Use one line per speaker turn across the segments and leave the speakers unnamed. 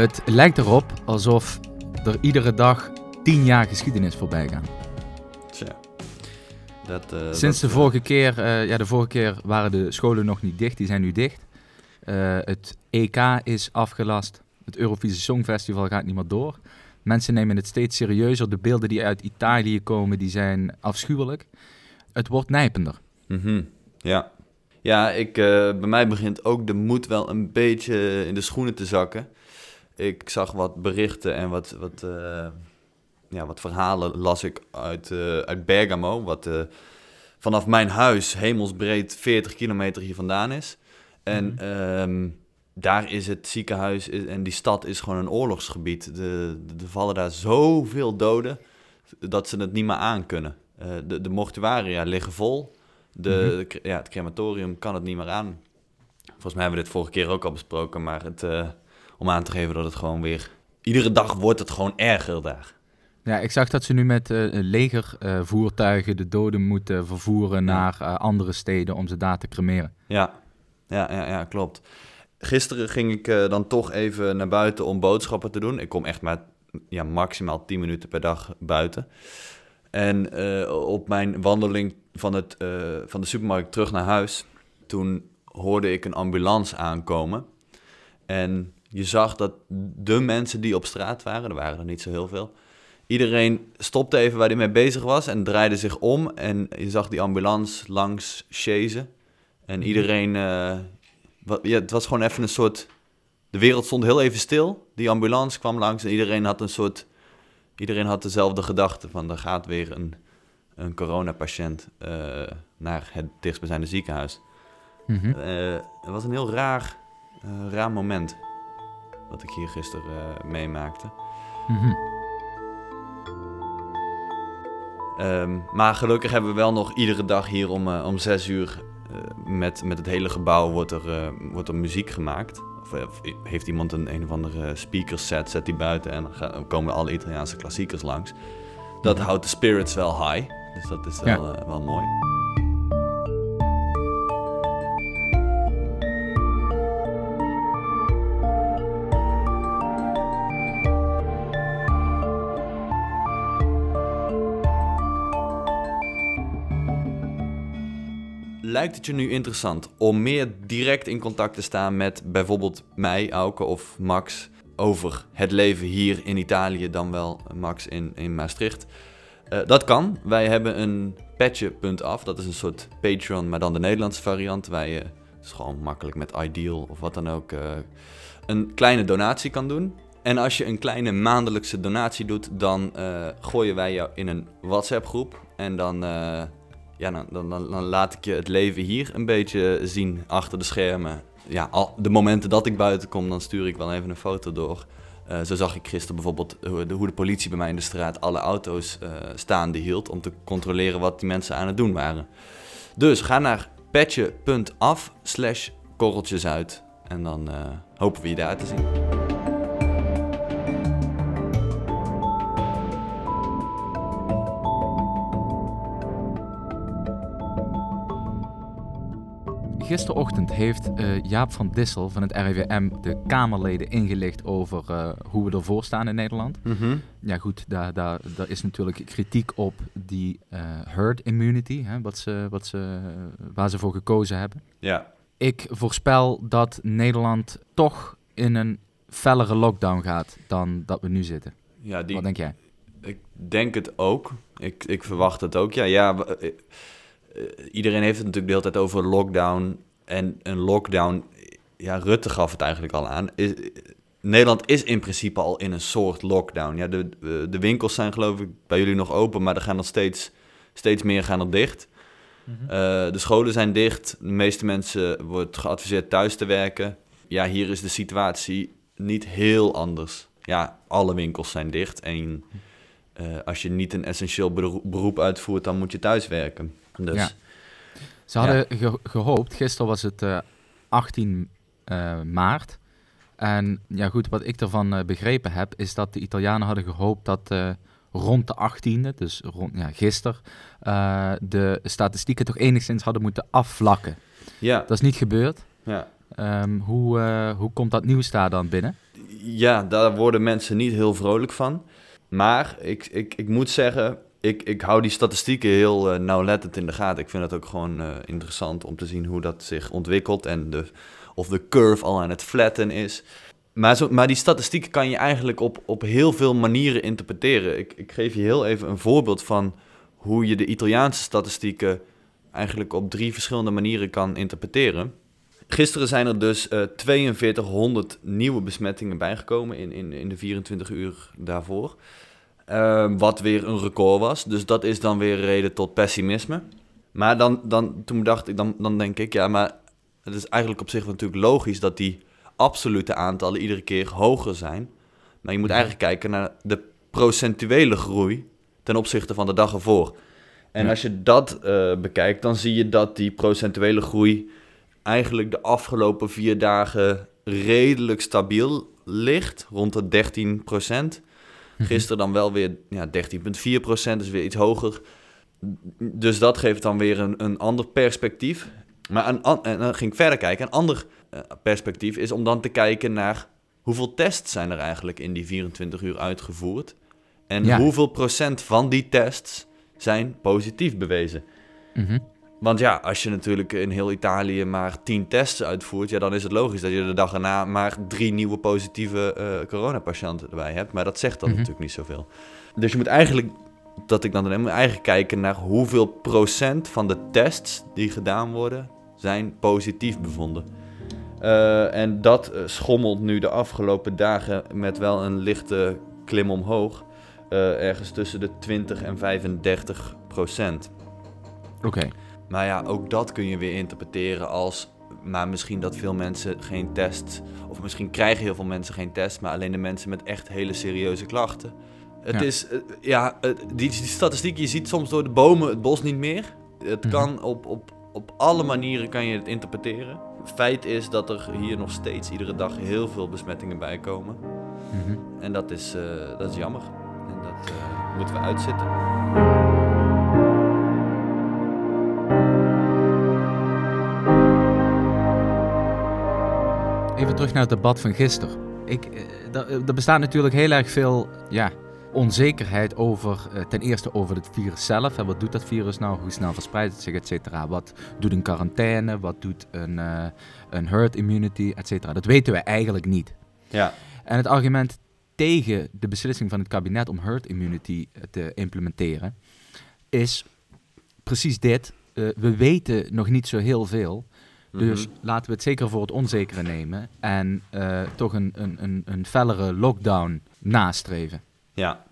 Het lijkt erop alsof er iedere dag tien jaar geschiedenis voorbij gaan.
Tja. Dat, eh,
Sinds
dat,
de
eh,
vorige keer, eh, ja, de vorige keer waren de scholen nog niet dicht, die zijn nu dicht. Het EK is afgelast. Het Eurovisie Songfestival gaat niet meer door. Mensen nemen het steeds serieuzer. De beelden die uit Italië komen, die zijn afschuwelijk. Het wordt nijpender.
mhm, Ja. Ja, ik, bij mij begint ook de moed wel een beetje in de schoenen te zakken. Ik zag wat berichten en wat, wat, eh, ja, wat verhalen las ik uit, eh, uit Bergamo, wat eh, vanaf mijn huis hemelsbreed 40 kilometer hier vandaan is. En
Mhm.
ehm, daar is het ziekenhuis is- en die stad is gewoon een oorlogsgebied. De- de- Er vallen daar zoveel doden dat ze het niet meer aankunnen. De, de mortuaria liggen vol. De,
Mhm.
de ja, het crematorium kan het niet meer aan. Volgens mij hebben we dit vorige keer ook al besproken, maar het, om aan te geven dat het gewoon weer... Iedere dag wordt het gewoon erger daar.
Ja, ik zag dat ze nu met eh legervoertuigen de doden moeten vervoeren
Ja.
naar eh, andere steden om ze daar te cremeren.
Ja, ja, ja, ja klopt. Gisteren ging ik eh, dan toch even naar buiten om boodschappen te doen. Ik kom echt maar ja, maximaal 10 minuten per dag buiten. En op mijn wandeling van, het, van de supermarkt terug naar huis, toen hoorde ik een ambulance aankomen. En je zag dat de mensen die op straat waren, er waren er niet zo heel veel, iedereen stopte even waar hij mee bezig was en draaide zich om. En je zag die ambulance langs chasen. En iedereen, eh, wa- ja, het was gewoon even een soort, de wereld stond heel even stil. Die ambulance kwam langs en iedereen had een soort, iedereen had dezelfde gedachte van er gaat weer een, een coronapatiënt eh naar het dichtstbijzijnde ziekenhuis.
Mhm.
Eh, het was een heel raar, raar moment wat ik hier gisteren eh, meemaakte.
Mhm.
Ehm, maar gelukkig hebben we wel nog iedere dag hier om, eh, om zes uur eh, met, met het hele gebouw wordt er, wordt er muziek gemaakt. Of, of heeft iemand een een of andere speakerset, zet die buiten en dan, gaan- dan komen alle Italiaanse klassiekers langs. Dat
Mhm.
houdt de spirits wel high, dus dat is wel, eh, wel mooi. Lijkt het je nu interessant om meer direct in contact te staan met bijvoorbeeld mij, Auke of Max over het leven hier in Italië dan wel Max in, in Maastricht? Eh, dat kan. Wij hebben een petje.af. Dat is een soort Patreon, maar dan de Nederlandse variant. Waar je het is gewoon makkelijk met Ideal of wat dan ook eh, een kleine donatie kan doen. En als je een kleine maandelijkse donatie doet, dan eh, gooien wij jou in een WhatsApp groep. En dan, ja, dan, dan, dan, laat ik je het leven hier een beetje zien achter de schermen. Ja, al, de momenten dat ik buiten kom, dan stuur ik wel even een foto door. Eh, zo zag ik gisteren bijvoorbeeld hoe de, politie bij mij in de straat alle auto's eh, staande hield om te controleren wat die mensen aan het doen waren. Dus ga naar petje.af slash korreltjes uit en dan eh, hopen we je daar te zien.
Gisterochtend heeft eh, Jaap van Dissel van het RIVM de Kamerleden ingelicht over eh, hoe we ervoor staan in Nederland. Ja goed, daar, daar, daar is natuurlijk kritiek op die eh, herd immunity, hè, wat ze, wat ze, waar ze voor gekozen hebben.
Ja,
Ik voorspel dat Nederland toch in een fellere lockdown gaat dan dat we nu zitten.
ja die,
Wat denk jij?
Ik denk het ook. Ik, ik verwacht het ook. Ja, ja iedereen heeft het natuurlijk de hele tijd over lockdown. En een lockdown, ja, Rutte gaf het eigenlijk al aan. Is, Nederland is in principe al in een soort lockdown. Ja, de, eh, de winkels zijn geloof ik bij jullie nog open, maar er gaan nog steeds, steeds meer gaan er dicht. Eh, de scholen zijn dicht. De meeste mensen wordt geadviseerd thuis te werken. Ja, hier is de situatie niet heel anders. Ja, alle winkels zijn dicht. En eh, als je niet een essentieel beroep uitvoert, dan moet je thuis werken. Dus
Ja. Ze hadden ge- gehoopt, gisteren was het eh, 18 eh, maart. En ja goed, wat ik ervan eh, begrepen heb, is dat de Italianen hadden gehoopt dat rond de 18e, dus rond, ja, gisteren, de statistieken toch enigszins hadden moeten afvlakken.
ja,
Dat is niet gebeurd.
ja.
Ehm, hoe, hoe komt dat nieuws daar dan binnen?
ja, daar worden mensen niet heel vrolijk van. Maar ik, ik, ik moet zeggen, ik, ik hou die statistieken heel uh, nauwlettend in de gaten. Ik vind het ook gewoon uh, interessant om te zien hoe dat zich ontwikkelt en de, of de curve al aan het flatten is. Maar, zo, maar die statistieken kan je eigenlijk op, op heel veel manieren interpreteren. Ik, ik geef je heel even een voorbeeld van hoe je de Italiaanse statistieken eigenlijk op drie verschillende manieren kan interpreteren. Gisteren zijn er dus uh, 4200 nieuwe besmettingen bijgekomen in, in, in de 24 uur daarvoor. Uh, wat weer een record was. Dus dat is dan weer reden tot pessimisme. Maar dan, dan, toen dacht ik, dan, dan denk ik, ja, maar het is eigenlijk op zich natuurlijk logisch dat die absolute aantallen iedere keer hoger zijn. Maar je moet eigenlijk kijken naar de procentuele groei ten opzichte van de dag ervoor. En als je dat uh, bekijkt, dan zie je dat die procentuele groei eigenlijk de afgelopen vier dagen redelijk stabiel ligt, rond de 13 procent. Mhm. Gisteren dan wel weer ja, 13,4 procent, dus weer iets hoger. Dus dat geeft dan weer een, een ander perspectief. Maar een, en dan ging ik verder kijken. Een ander uh, perspectief is om dan te kijken naar hoeveel tests zijn er eigenlijk in die 24 uur uitgevoerd. En ja. hoeveel procent van die tests zijn positief bewezen. Mm want ja, als je natuurlijk in heel Italië maar tien tests uitvoert, ja, dan is het logisch dat je de dag erna maar drie nieuwe positieve uh, coronapatiënten erbij hebt. Maar dat zegt dan mhm. natuurlijk niet zoveel. Dus je moet eigenlijk, dat ik dan eigenlijk kijken naar hoeveel procent van de tests die gedaan worden, zijn positief bevonden. Uh, en dat uh, schommelt nu de afgelopen dagen met wel een lichte klim omhoog. ergens tussen de 20 en 35 procent.
Oké.
Maar ja, ook dat kun je weer interpreteren als. Maar misschien dat veel mensen geen test. Of misschien krijgen heel veel mensen geen test. Maar alleen de mensen met echt hele serieuze klachten. Het is. Uh, ja, die, die statistiek, je ziet soms door de bomen het bos niet meer. Het mm kan op, op, op alle manieren kan je het interpreteren. Feit is dat er hier nog steeds iedere dag heel veel besmettingen bij komen. Mm -hmm. En dat is, uh, dat is jammer. En dat moeten we uitzitten.
Even terug naar het debat van gisteren. Ik, eh, er bestaat natuurlijk heel erg veel ja, onzekerheid over, eh, ten eerste over het virus zelf. En wat doet dat virus nou? Hoe snel verspreidt het zich, et cetera? Wat doet een quarantaine? Wat doet een, uh, een herd immunity, et cetera? Dat weten we eigenlijk niet.
Ja.
En het argument tegen de beslissing van het kabinet om herd immunity te implementeren is precies dit. we weten nog niet zo heel veel. Dus mhm. laten we het zeker voor het onzekere nemen en uh, toch een, een, een, een fellere lockdown nastreven.
Ja.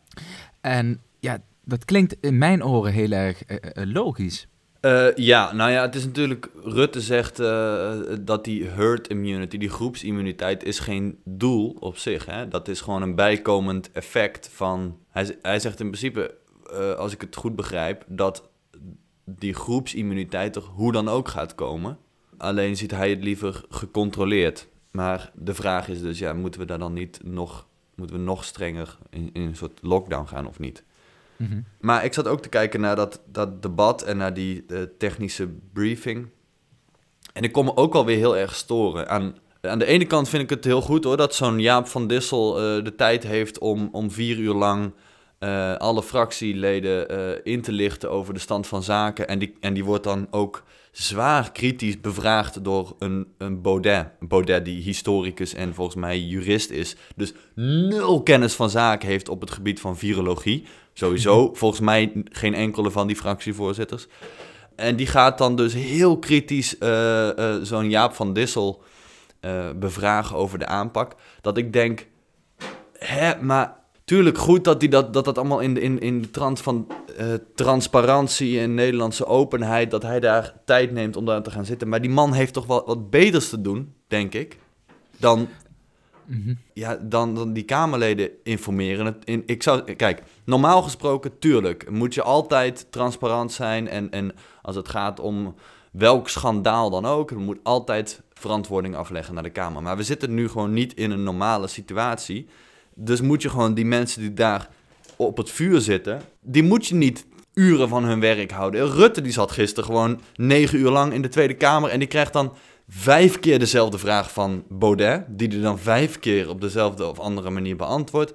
En ja, dat klinkt in mijn oren heel erg uh, logisch.
Uh, ja, nou ja, het is natuurlijk, Rutte zegt uh, dat die herd immunity, die groepsimmuniteit, is geen doel op zich. Hè? Dat is gewoon een bijkomend effect van, hij, hij zegt in principe, uh, als ik het goed begrijp, dat die groepsimmuniteit er hoe dan ook gaat komen. Alleen ziet hij het liever gecontroleerd. Maar de vraag is dus, ja, moeten we daar dan niet nog, moeten we nog strenger in, in een soort lockdown gaan of niet? Mhm. Maar ik zat ook te kijken naar dat, dat debat en naar die uh, technische briefing. En ik kon me ook alweer heel erg storen. Aan, aan de ene kant vind ik het heel goed hoor, dat zo'n Jaap van Dissel uh, de tijd heeft om, om vier uur lang uh, alle fractieleden in te lichten over de stand van zaken. En die, en die wordt dan ook zwaar kritisch bevraagd door een, een Baudet. Baudet die historicus en volgens mij jurist is. Dus nul kennis van zaken heeft op het gebied van virologie. Sowieso, volgens mij geen enkele van die fractievoorzitters. En die gaat dan dus heel kritisch uh, uh, zo'n Jaap van Dissel uh, bevragen over de aanpak. Dat ik denk, hè, maar tuurlijk goed dat hij dat, dat, dat allemaal in de, in, in de trant van uh, transparantie en Nederlandse openheid, dat hij daar tijd neemt om daar te gaan zitten. Maar die man heeft toch wel wat beters te doen, denk ik, dan, mhm. ja, dan, dan die Kamerleden informeren. In, ik zou, kijk, normaal gesproken, tuurlijk, moet je altijd transparant zijn. En, en als het gaat om welk schandaal dan ook, er moet altijd verantwoording afleggen naar de Kamer. Maar we zitten nu gewoon niet in een normale situatie. Dus moet je gewoon die mensen die daar op het vuur zitten, die moet je niet uren van hun werk houden. Rutte die zat gisteren gewoon negen uur lang in de Tweede Kamer en die krijgt dan vijf keer dezelfde vraag van Baudet, die er dan vijf keer op dezelfde of andere manier beantwoordt.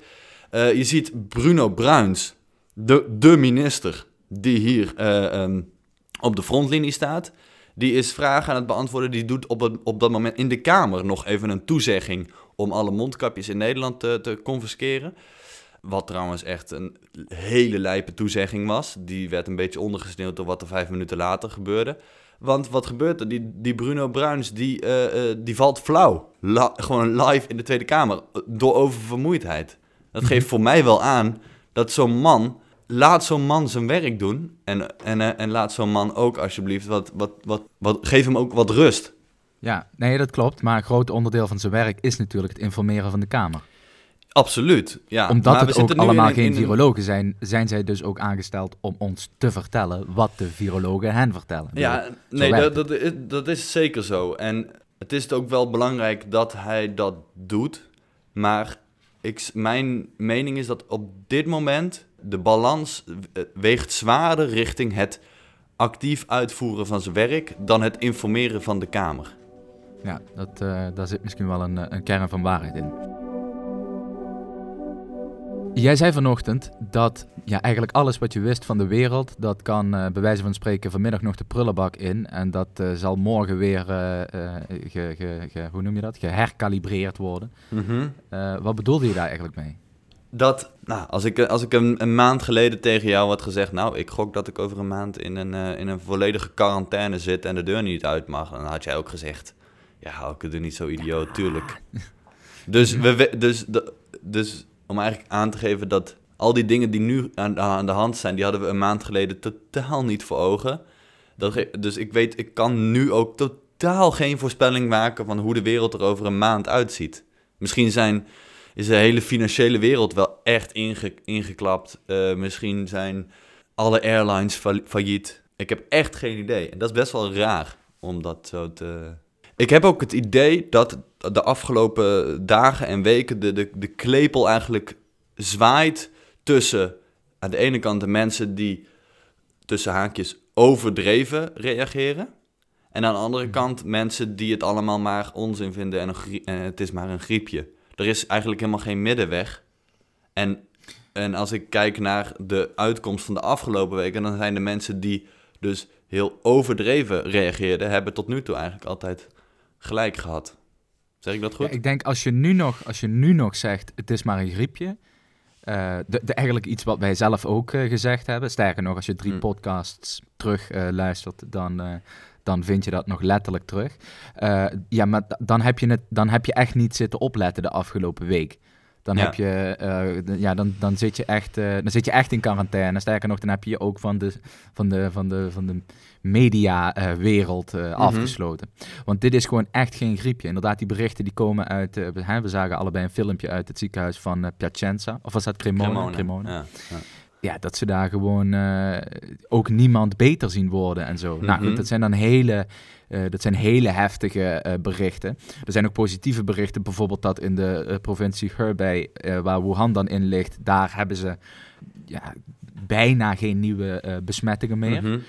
Uh, je ziet Bruno Bruins, de, de minister, die hier uh, um, op de frontlinie staat. Die is vragen aan het beantwoorden. Die doet op, het, op dat moment in de Kamer nog even een toezegging om alle mondkapjes in Nederland te, te confisceren. Wat trouwens echt een hele lijpe toezegging was. Die werd een beetje ondergesneeuwd door wat er vijf minuten later gebeurde. Want wat gebeurt er? Die, die Bruno Bruins, die, uh, uh, die valt flauw. La, gewoon live in de Tweede Kamer. Door oververmoeidheid. Dat geeft voor mij wel aan dat zo'n man... Laat zo'n man zijn werk doen. En, en, uh, en laat zo'n man ook alsjeblieft... Wat, wat, wat, wat, geef hem ook wat rust.
Ja, nee, dat klopt. Maar een groot onderdeel van zijn werk is natuurlijk het informeren van de Kamer.
Absoluut, ja.
Omdat maar het ook allemaal in, geen in virologen zijn, zijn zij dus ook aangesteld om ons te vertellen wat de virologen hen vertellen.
Ja, nee, dat, dat, is, dat is zeker zo. En het is ook wel belangrijk dat hij dat doet. Maar ik, mijn mening is dat op dit moment de balans weegt zwaarder richting het actief uitvoeren van zijn werk dan het informeren van de Kamer.
Ja, dat, uh, daar zit misschien wel een, een kern van waarheid in. Jij zei vanochtend dat ja, eigenlijk alles wat je wist van de wereld, dat kan uh, bij wijze van spreken vanmiddag nog de prullenbak in. En dat uh, zal morgen weer, uh, ge, ge, ge, hoe noem je dat, geherkalibreerd worden. Mm -hmm. wat bedoelde je daar eigenlijk mee?
Dat, nou, als ik, als ik een, een, maand geleden tegen jou had gezegd, nou, ik gok dat ik over een maand in een, in een volledige quarantaine zit en de deur niet uit mag, dan had jij ook gezegd, ja, ik doe niet zo idioot, tuurlijk. dus, we, dus, dus om eigenlijk aan te geven dat al die dingen die nu aan, aan, de hand zijn, die hadden we een maand geleden totaal niet voor ogen. Dat, dus ik weet, ik kan nu ook totaal geen voorspelling maken van hoe de wereld er over een maand uitziet. Misschien zijn, is de hele financiële wereld wel echt inge, ingeklapt. Uh, misschien zijn alle airlines failliet. Ik heb echt geen idee. En dat is best wel raar om dat zo te. Ik heb ook het idee dat de afgelopen dagen en weken de, de, de klepel eigenlijk zwaait tussen aan de ene kant de mensen die tussen haakjes overdreven reageren. En aan de andere mhm. kant mensen die het allemaal maar onzin vinden en, een, en het is maar een griepje. Er is eigenlijk helemaal geen middenweg. En, en als ik kijk naar de uitkomst van de afgelopen weken, dan zijn de mensen die dus heel overdreven reageerden, hebben tot nu toe eigenlijk altijd gelijk gehad. Zeg ik dat goed?
Ja, ik denk als je, nu nog, als je nu nog zegt, het is maar een griepje. Uh, de, de, eigenlijk iets wat wij zelf ook uh, gezegd hebben. Sterker nog, als je drie hmm. podcasts terug uh, luistert, dan, dan vind je dat nog letterlijk terug. ja, maar dan heb, je het, dan heb je echt niet zitten opletten de afgelopen week. Dan, ja. heb je, uh, ja, dan, dan, zit je echt, uh, dan zit je echt in quarantaine. Sterker nog, dan heb je je ook van de, van de, van de, van de mediawereld uh, mm -hmm. afgesloten. Want dit is gewoon echt geen griepje. Inderdaad, die berichten die komen uit... we zagen allebei een filmpje uit het ziekenhuis van Piacenza. Of was dat Cremona? Cremona. Cremona. Ja, ja. Ja, dat ze daar gewoon ook niemand beter zien worden en zo. Mm -hmm. Nou goed, mhm. dat zijn dan hele uh, dat zijn hele heftige uh, berichten. Er zijn ook positieve berichten, bijvoorbeeld dat in de provincie Hebei, waar Wuhan dan in ligt, daar hebben ze ja, bijna geen nieuwe besmettingen meer. Mm -hmm.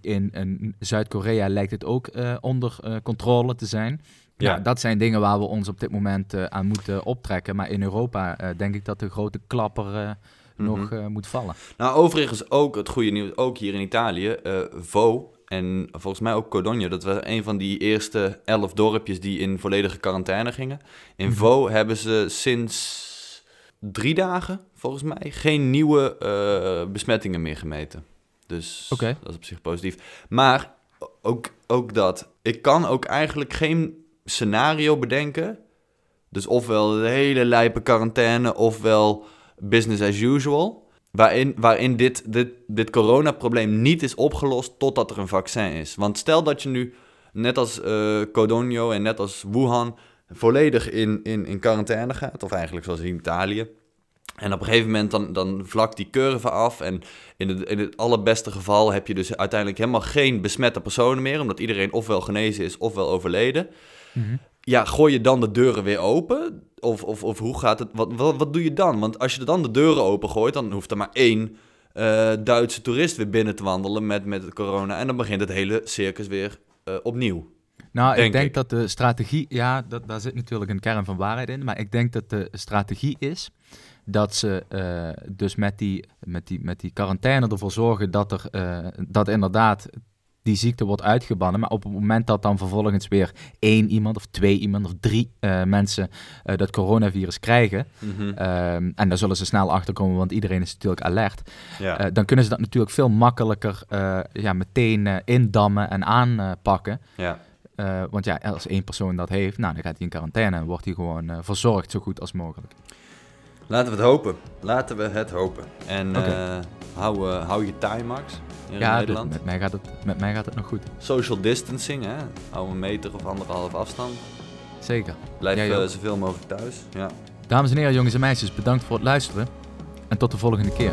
In, in Zuid-Korea lijkt het ook onder controle te zijn. Ja. dat zijn dingen waar we ons op dit moment aan moeten optrekken. Maar in Europa denk ik dat de grote klapper mm -hmm. nog moet vallen.
Nou, overigens ook het goede nieuws, ook hier in Italië. Vo, en volgens mij ook Codogno. Dat was een van die eerste elf dorpjes die in volledige quarantaine gingen. In mm Vo hebben ze sinds drie dagen, volgens mij, geen nieuwe uh, besmettingen meer gemeten. Dus okay. dat is op zich positief. Maar ook, ook dat. Ik kan ook eigenlijk geen scenario bedenken. Dus ofwel de hele lijpe quarantaine, ofwel business as usual waarin, waarin dit, dit, dit coronaprobleem niet is opgelost totdat er een vaccin is. Want stel dat je nu, net als uh, Codogno en net als Wuhan, volledig in, in, in quarantaine gaat, of eigenlijk zoals in Italië. En op een gegeven moment dan, dan vlakt die curve af. En in het, in het allerbeste geval heb je dus uiteindelijk helemaal geen besmette personen meer. Omdat iedereen ofwel genezen is ofwel overleden. Mm ja, gooi je dan de deuren weer open? Of, of, of hoe gaat het? Wat, wat, wat doe je dan? Want als je dan de deuren open gooit, dan hoeft er maar één uh, Duitse toerist weer binnen te wandelen met, met corona. En dan begint het hele circus weer uh, opnieuw.
Nou,
Denk
ik denk
ik.
dat de strategie, ja, dat, daar zit natuurlijk een kern van waarheid in, maar ik denk dat de strategie is dat ze eh, dus met die, met, die, met die quarantaine ervoor zorgen dat er eh, dat inderdaad die ziekte wordt uitgebannen. Maar op het moment dat dan vervolgens weer één iemand of twee iemand of drie eh, mensen eh, dat coronavirus krijgen,
Mhm.
ehm, en daar zullen ze snel achter komen, want iedereen is natuurlijk alert,
ja.
eh, dan kunnen ze dat natuurlijk veel makkelijker ja, meteen indammen en aanpakken.
ja.
Want ja, als één persoon dat heeft, nou, dan gaat hij in quarantaine en wordt hij gewoon verzorgd zo goed als mogelijk.
Laten we het hopen. Laten we het hopen. En eh, hou, eh, hou je taai, Max, hier
ja,
in Nederland.
met mij, gaat het, met mij gaat het nog goed.
Social distancing, hè. Hou een meter of anderhalf afstand.
Zeker.
Blijf eh, zoveel mogelijk thuis. Ja.
Dames en heren, jongens en meisjes, bedankt voor het luisteren. En tot de volgende keer.